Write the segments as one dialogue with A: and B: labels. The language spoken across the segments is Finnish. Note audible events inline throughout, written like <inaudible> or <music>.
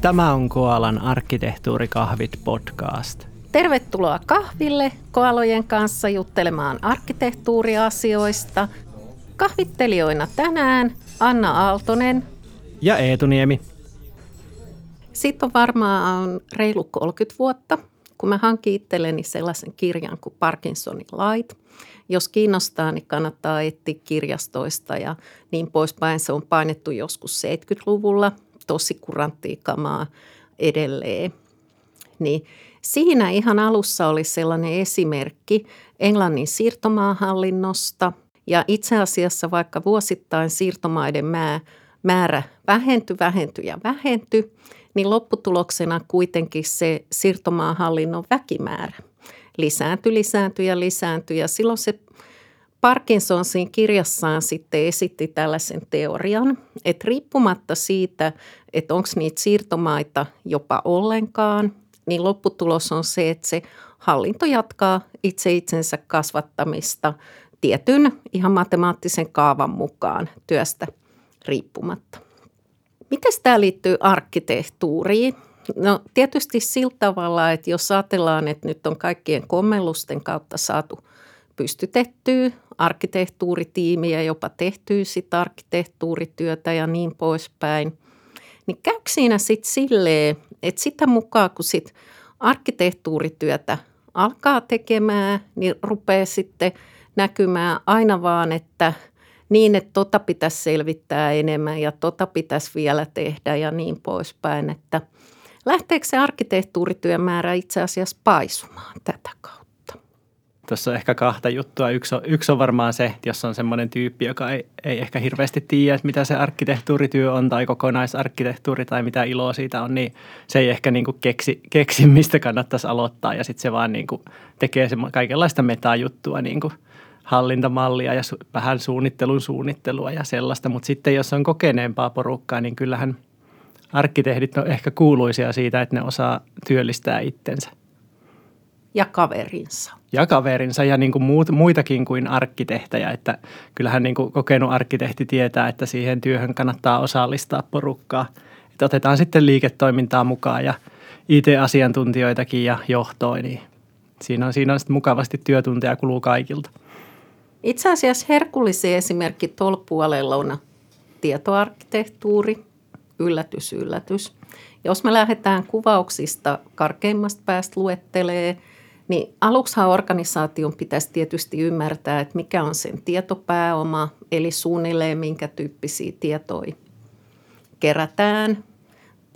A: Tämä on Koalan arkkitehtuurikahvit podcast.
B: Tervetuloa kahville Koalojen kanssa juttelemaan arkkitehtuuriasioista. Kahvittelijoina tänään Anna Aaltonen
A: ja Eetu Niemi.
B: Sitten on varmaan reilu 30 vuotta, kun mä hankin itselleni sellaisen kirjan kuin Parkinsonin lait. Jos kiinnostaa, niin kannattaa etsiä kirjastoista ja niin poispäin. Se on painettu joskus 70-luvulla, tosi kuranttia kamaa edelleen. Niin siinä ihan alussa oli sellainen esimerkki Englannin siirtomaahallinnosta. Ja itse asiassa vaikka vuosittain siirtomaiden määrä vähentyi, vähentyi ja vähentyi, niin lopputuloksena kuitenkin se siirtomaahallinnon väkimäärä lisääntyi, lisääntyi ja lisääntyi. Ja silloin se Parkinson siinä kirjassaan sitten esitti tällaisen teorian, että riippumatta siitä, että onko niitä siirtomaita jopa ollenkaan, niin lopputulos on se, että se hallinto jatkaa itse itsensä kasvattamista tietyn ihan matemaattisen kaavan mukaan työstä riippumatta. Miten tämä liittyy arkkitehtuuriin? No tietysti sillä tavalla, että jos ajatellaan, että nyt on kaikkien kommellusten kautta saatu pystytettyä arkkitehtuuritiimiä, jopa tehtyä sitä arkkitehtuurityötä ja niin poispäin, niin käykö siinä sitten silleen, että sitä mukaan kun sit arkkitehtuurityötä alkaa tekemään, niin rupeaa sitten näkymään aina vaan, että niin, että tota pitäisi selvittää enemmän ja tota pitäisi vielä tehdä ja niin poispäin, että lähteekö se arkkitehtuurityön määrä itse asiassa paisumaan tätä kautta?
A: Tuossa on ehkä kahta juttua. Yksi on, yksi on varmaan se, että jos on semmoinen tyyppi, joka ei, ei ehkä hirveästi tiedä, että mitä se arkkitehtuurityö on tai kokonaisarkkitehtuuri tai mitä iloa siitä on, niin se ei ehkä niin kuin keksi, keksi, mistä kannattaisi aloittaa ja sitten se vaan niin kuin tekee se kaikenlaista metajuttua niin kuin hallintamallia ja su- vähän suunnittelun suunnittelua ja sellaista, mutta sitten jos on kokeneempaa porukkaa, niin kyllähän arkkitehdit on ehkä kuuluisia siitä, että ne osaa työllistää itsensä
B: ja kaverinsa.
A: Ja kaverinsa ja niin kuin muut, muitakin kuin arkkitehtejä. Että kyllähän niin kuin kokenut arkkitehti tietää, että siihen työhön kannattaa osallistaa porukkaa. Että otetaan sitten liiketoimintaa mukaan ja IT-asiantuntijoitakin ja johtoa, niin siinä on, siinä on sitten mukavasti työtunteja kuluu kaikilta.
B: Itse asiassa herkullisen esimerkki tuolla puolella on tietoarkkitehtuuri, yllätys, yllätys. Jos me lähdetään kuvauksista karkeimmasta päästä luettelee – niin aluksihan organisaation pitäisi tietysti ymmärtää, että mikä on sen tietopääoma, eli suunnilleen minkä tyyppisiä tietoja kerätään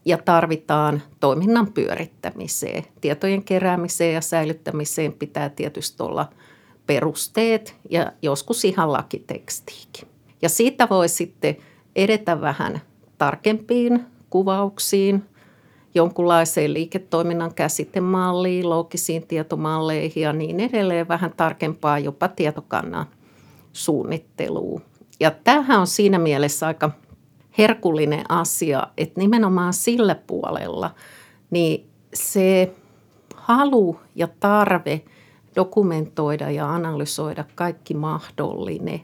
B: ja tarvitaan toiminnan pyörittämiseen. Tietojen keräämiseen ja säilyttämiseen pitää tietysti olla perusteet ja joskus ihan lakitekstiikin. Ja siitä voi sitten edetä vähän tarkempiin kuvauksiin – jonkunlaiseen liiketoiminnan käsitemalliin, loogisiin tietomalleihin ja niin edelleen, vähän tarkempaa jopa tietokannan suunnitteluun. Ja tämähän on siinä mielessä aika herkullinen asia, että nimenomaan sillä puolella niin se halu ja tarve dokumentoida ja analysoida kaikki mahdollinen,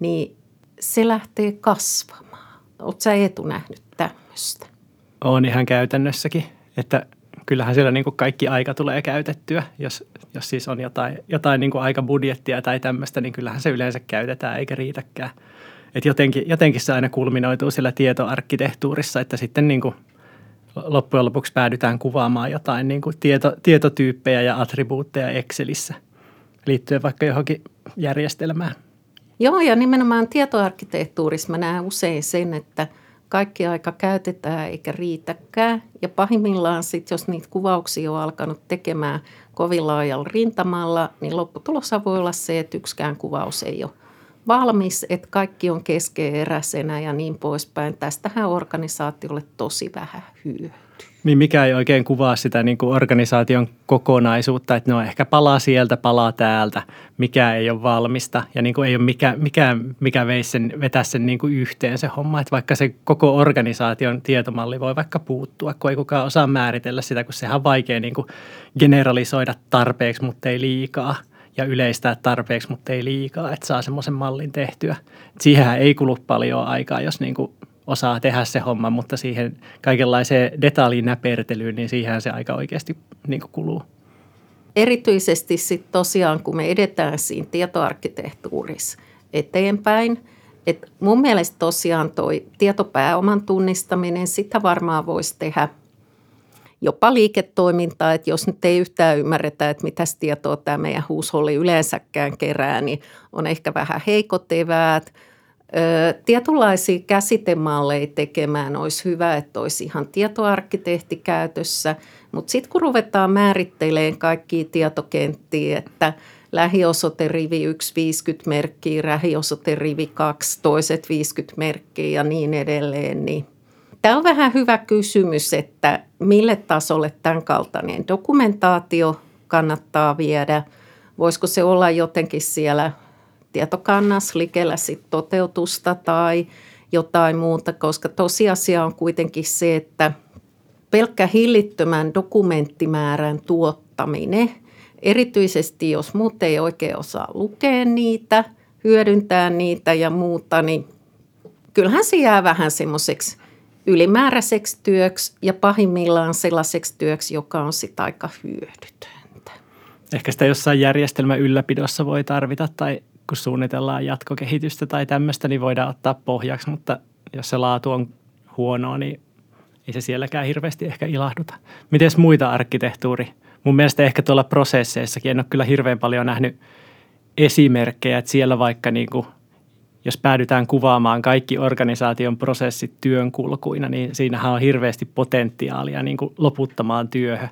B: niin se lähtee kasvamaan. Oletko sä Eetu nähnyt tämmöistä?
A: On ihan käytännössäkin, että kyllähän siellä niin kuin kaikki aika tulee käytettyä. Jos, jos siis on jotain, jotain niin kuin aikabudjettia tai tämmöistä, niin kyllähän se yleensä käytetään eikä riitäkään. Et jotenkin, jotenkin se aina kulminoituu siellä tietoarkkitehtuurissa, että sitten niin kuin loppujen lopuksi päädytään kuvaamaan jotain niin kuin tieto, tietotyyppejä ja attribuutteja Excelissä liittyen vaikka johonkin järjestelmään.
B: Joo, ja nimenomaan tietoarkkitehtuurissa mä näen usein sen, että – kaikki aika käytetään eikä riitäkään. Ja pahimmillaan sitten, jos niitä kuvauksia on alkanut tekemään kovin laajalla rintamalla, niin lopputulossa voi olla se, että yksikään kuvaus ei ole valmis, että kaikki on keskeeräisenä ja niin poispäin. Tästähän organisaatiolle tosi vähän hyötyä.
A: Niin mikä ei oikein kuvaa sitä niin kuin organisaation kokonaisuutta, että no ehkä palaa sieltä, palaa täältä, mikä ei ole valmista ja niin kuin ei ole mikä, mikä, mikä veisi sen, vetää sen niin kuin yhteen se homma, että vaikka se koko organisaation tietomalli voi vaikka puuttua, kun ei kukaan osaa määritellä sitä, kun sehän on vaikea niin kuin generalisoida tarpeeksi, mutta ei liikaa. Ja yleistää tarpeeksi, mutta ei liikaa, että saa semmoisen mallin tehtyä. Siihenhän ei kulu paljon aikaa, jos niin kuin osaa tehdä se homma, mutta siihen kaikenlaiseen detaljin näpertelyyn, niin siihen se aika oikeasti niin kuluu.
B: Erityisesti sitten tosiaan, kun me edetään siinä tietoarkkitehtuurissa eteenpäin, et mun mielestä tosiaan toi tietopääoman tunnistaminen, sitä varmaan voisi tehdä – jopa liiketoimintaa, että jos nyt ei yhtään ymmärretä, että mitä tietoa tämä meidän huusholli yleensäkään kerää, niin on ehkä vähän heikot eväät. Tietynlaisia käsitemalleja tekemään olisi hyvä, että olisi ihan tietoarkkitehti käytössä, mutta sitten kun ruvetaan määrittelemään kaikkia tietokenttiä, että lähiosoiterivi 1 50 merkkiä, lähiosoiterivi 2 toiset 50 merkkiä ja niin edelleen, niin Tämä on vähän hyvä kysymys, että mille tasolle tämän kaltainen dokumentaatio kannattaa viedä. Voisiko se olla jotenkin siellä tietokannassa likellä sit toteutusta tai jotain muuta, koska tosiasia on kuitenkin se, että pelkkä hillittömän dokumenttimäärän tuottaminen, erityisesti jos muut ei oikein osaa lukea niitä, hyödyntää niitä ja muuta, niin kyllähän se jää vähän semmoiseksi ylimääräiseksi työksi ja pahimmillaan sellaiseksi työksi, joka on sitä aika hyödytöntä.
A: Ehkä sitä jossain järjestelmän ylläpidossa voi tarvita tai kun suunnitellaan jatkokehitystä tai tämmöistä, niin voidaan ottaa pohjaksi, mutta jos se laatu on huonoa, niin ei se sielläkään hirveästi ehkä ilahduta. Miten muita arkkitehtuuri? Mun mielestä ehkä tuolla prosesseissakin en ole kyllä hirveän paljon nähnyt esimerkkejä, että siellä vaikka niin kuin – jos päädytään kuvaamaan kaikki organisaation prosessit työn kulkuina, niin siinähän on hirveästi potentiaalia niin kuin loputtamaan työhön.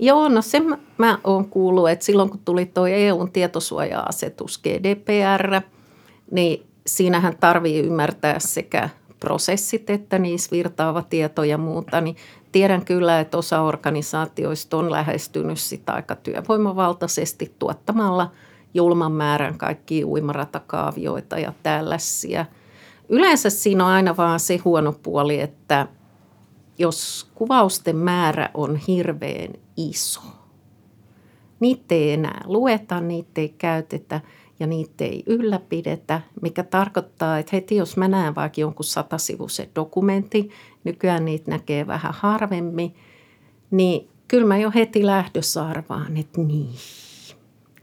B: Joo, no sen mä oon kuullut, että silloin kun tuli tuo EUn tietosuoja-asetus GDPR, niin siinähän tarvii ymmärtää sekä prosessit että niissä virtaava tieto ja muuta, niin tiedän kyllä, että osa organisaatioista on lähestynyt sitä aika työvoimavaltaisesti tuottamalla – julman määrän kaikkia uimaratakaavioita ja tällaisia. Yleensä siinä on aina vaan se huono puoli, että jos kuvausten määrä on hirveän iso, niitä ei enää lueta, niitä ei käytetä ja niitä ei ylläpidetä, mikä tarkoittaa, että heti jos mä näen vaikka jonkun satasivuisen dokumentin, nykyään niitä näkee vähän harvemmin, niin kyllä mä jo heti lähdössä arvaan, että niin,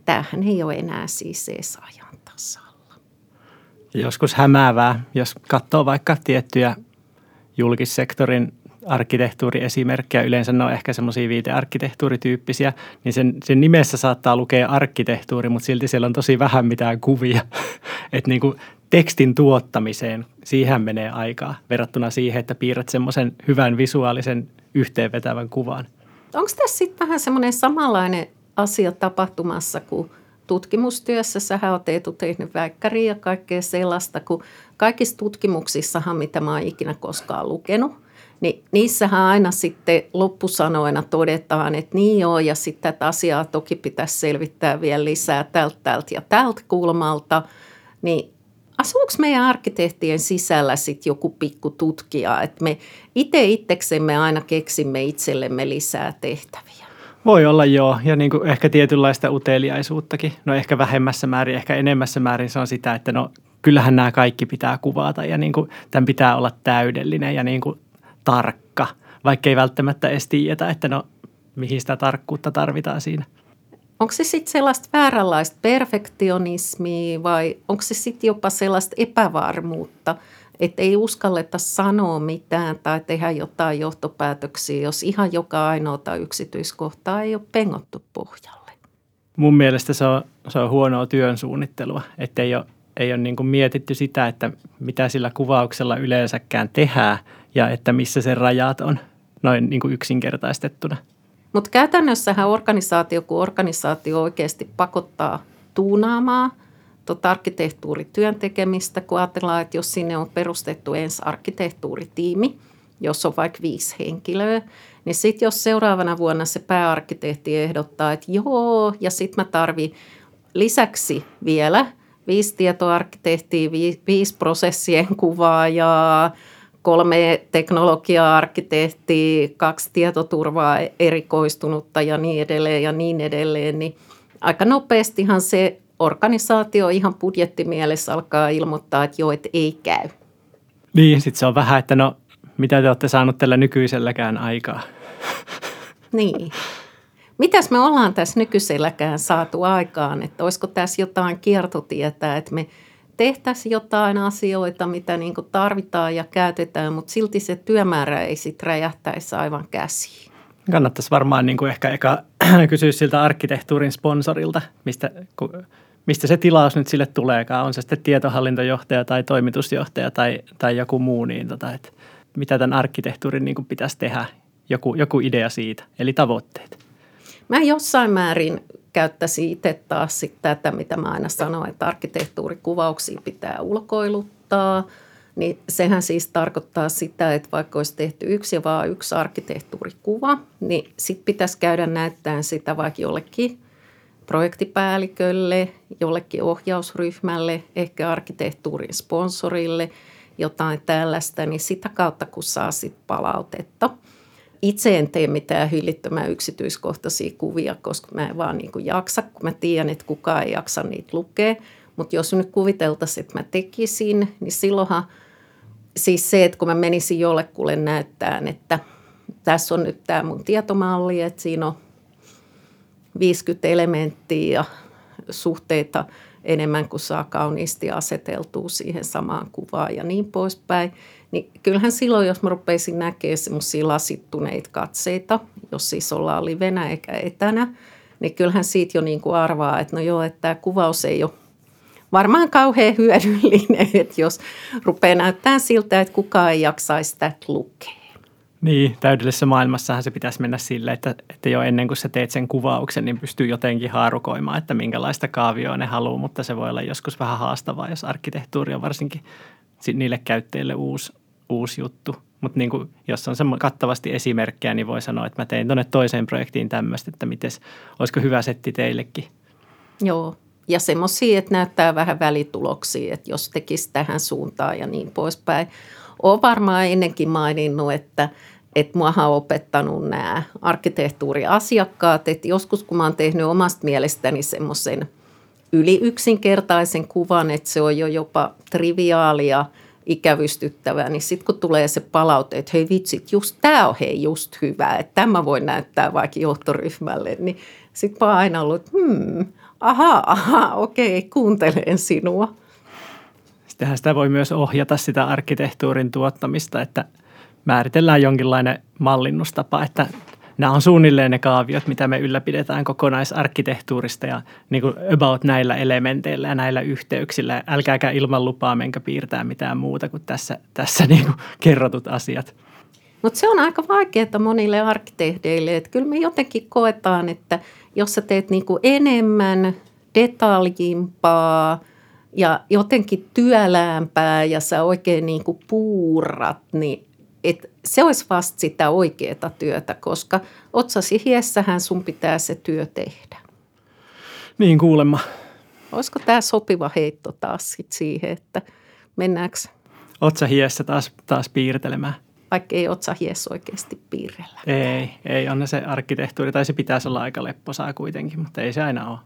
B: tämähän ei ole enää siis edes ajan tasalla.
A: Joskus hämäävää, jos katsoo vaikka tiettyjä julkissektorin arkkitehtuuriesimerkkejä, yleensä ne on ehkä semmoisia viitearkkitehtuurityyppisiä, niin sen, sen nimessä saattaa lukea arkkitehtuuri, mutta silti siellä on tosi vähän mitään kuvia. <laughs> Että niin kuin tekstin tuottamiseen, siihen menee aikaa verrattuna siihen, että piirrät semmoisen hyvän visuaalisen yhteenvetävän kuvan.
B: Onko tässä sitten vähän semmoinen samanlainen asia tapahtumassa, kun tutkimustyössä sähän olet Eetu tehnyt väikkäriä ja kaikkea sellaista, kun kaikissa tutkimuksissahan, mitä mä oon ikinä koskaan lukenut, niin niissähän aina sitten loppusanoina todetaan, että niin joo, ja sitten tätä asiaa toki pitäisi selvittää vielä lisää tältä, tältä ja tältä kulmalta, niin asuuko meidän arkkitehtien sisällä sitten joku pikku tutkija, että me itse itseksemme aina keksimme itsellemme lisää tehtäviä?
A: Voi olla joo, ja niin kuin ehkä tietynlaista uteliaisuuttakin. No ehkä vähemmässä määrin, ehkä enemmässä määrin se on sitä, että no kyllähän nämä kaikki pitää kuvata ja niin kuin, tämän pitää olla täydellinen ja niin kuin tarkka, vaikka ei välttämättä edes tiedetä, että no mihin sitä tarkkuutta tarvitaan siinä.
B: Onko se sitten sellaista vääränlaista perfektionismia vai onko se sitten jopa sellaista epävarmuutta – että ei uskalleta sanoa mitään tai tehdä jotain johtopäätöksiä, jos ihan joka ainoata yksityiskohtaa ei ole pengottu pohjalle.
A: Mun mielestä se on, se on huonoa työn suunnittelua, että ei ole, ei ole niin kuin mietitty sitä, että mitä sillä kuvauksella yleensäkään tehdään ja että missä se rajat on noin niin kuin yksinkertaistettuna.
B: Mutta käytännössähän organisaatio, kun organisaatio oikeasti pakottaa tuunaamaan – tuota arkkitehtuurityön tekemistä, kun ajatellaan, että jos sinne on perustettu ensi arkkitehtuuritiimi, jos on vaikka viisi henkilöä, niin sitten jos seuraavana vuonna se pääarkkitehti ehdottaa, että joo, ja sitten mä tarvin lisäksi vielä viisi tietoarkkitehtiä, viisi prosessien kuvaajaa, kolme teknologia-arkkitehtiä, kaksi tietoturvaa erikoistunutta ja niin edelleen ja niin edelleen, niin aika nopeastihan se organisaatio ihan budjettimielessä alkaa ilmoittaa, että joo, että ei käy.
A: Niin, sitten se on vähän, että no mitä te olette saanut tällä nykyiselläkään aikaa.
B: Niin. Mitäs me ollaan tässä nykyiselläkään saatu aikaan, että olisiko tässä jotain kiertotietä, että me tehtäisiin jotain asioita, mitä niin tarvitaan ja käytetään, mutta silti se työmäärä ei sitten räjähtäisi aivan käsiin.
A: Kannattaisi varmaan niin kuin ehkä eka <clears throat> kysyä siltä arkkitehtuurin sponsorilta, mistä, mistä se tilaus nyt sille tuleekaan. On se sitten tietohallintojohtaja tai toimitusjohtaja tai, tai joku muu, niin tota, että mitä tämän arkkitehtuurin niin kuin pitäisi tehdä, joku, joku idea siitä, eli tavoitteet.
B: Mä jossain määrin käyttäisin itse taas sit tätä, mitä mä aina sanon, että arkkitehtuurikuvauksia pitää ulkoiluttaa. Niin sehän siis tarkoittaa sitä, että vaikka olisi tehty yksi ja vaan yksi arkkitehtuurikuva, niin sitten pitäisi käydä näyttämään sitä vaikka jollekin projektipäällikölle, jollekin ohjausryhmälle, ehkä arkkitehtuurin sponsorille, jotain tällaista, niin sitä kautta kun saa sitten palautetta – itse en tee mitään hillittömän yksityiskohtaisia kuvia, koska mä en vaan niin kuin jaksa, kun mä tiedän, että kukaan ei jaksa niitä lukea. Mutta jos nyt kuviteltaisiin, että mä tekisin, niin silloinhan siis se, että kun mä menisin jollekulle näyttämään, että tässä on nyt tämä mun tietomalli, että siinä on 50 elementtiä ja suhteita enemmän kuin saa kauniisti aseteltua siihen samaan kuvaan ja niin poispäin – niin kyllähän silloin, jos mä rupeisin näkemään semmoisia lasittuneita katseita, jos siis ollaan livenä eikä etänä, niin kyllähän siitä jo niin kuin arvaa, että no joo, että tämä kuvaus ei ole varmaan kauhean hyödyllinen, <laughs> että jos rupeaa näyttämään siltä, että kukaan ei jaksaisi sitä lukea.
A: Niin, täydellisessä maailmassahan se pitäisi mennä sille, että, että jo ennen kuin sä teet sen kuvauksen, niin pystyy jotenkin haarukoimaan, että minkälaista kaavioa ne haluaa, mutta se voi olla joskus vähän haastavaa, jos arkkitehtuuri on varsinkin niille käyttäjille uusi, uusi juttu. Mutta niin jos on semmo, kattavasti esimerkkejä, niin voi sanoa, että mä tein tuonne toiseen projektiin tämmöistä, että mites, olisiko hyvä setti teillekin.
B: Joo, ja semmoisia, että näyttää vähän välituloksia, että jos tekisi tähän suuntaan ja niin poispäin. Olen varmaan ennenkin maininnut, että, että mua on opettanut nämä arkkitehtuuriasiakkaat, että joskus kun mä oon tehnyt omasta mielestäni semmoisen yli yksinkertaisen kuvan, että se on jo jopa triviaalia – ikävystyttävää, niin sitten kun tulee se palaute, että hei vitsit, just tämä on hei just hyvä, että tämä voi näyttää vaikka johtoryhmälle, niin sitten oon aina ollut, hmm, aha, aha, okei, kuuntelen sinua.
A: Sittenhän sitä voi myös ohjata sitä arkkitehtuurin tuottamista, että määritellään jonkinlainen mallinnustapa, että nämä on suunnilleen ne kaaviot, mitä me ylläpidetään kokonaisarkkitehtuurista ja niin kuin about näillä elementeillä ja näillä yhteyksillä. Älkääkä ilman lupaa menkö piirtää mitään muuta kuin tässä, tässä niin kuin kerrotut asiat.
B: Mutta se on aika vaikeaa monille arkkitehdeille, että kyllä me jotenkin koetaan, että jos sä teet niin kuin enemmän detaljimpaa ja jotenkin työläämpää ja sä oikein niin kuin puurat, niin että se olisi vasta sitä oikeaa työtä, koska otsasi hiessähän sun pitää se työ tehdä.
A: Niin kuulemma.
B: Olisiko tämä sopiva heitto taas sit siihen, että mennäänkö
A: Otsa hiessä taas, taas piirtelemään?
B: Vaikka ei otsa hiessä oikeasti piirrellä.
A: Ei, ei on se arkkitehtuuri, tai se pitäisi olla aika lepposaa kuitenkin, mutta ei se aina ole.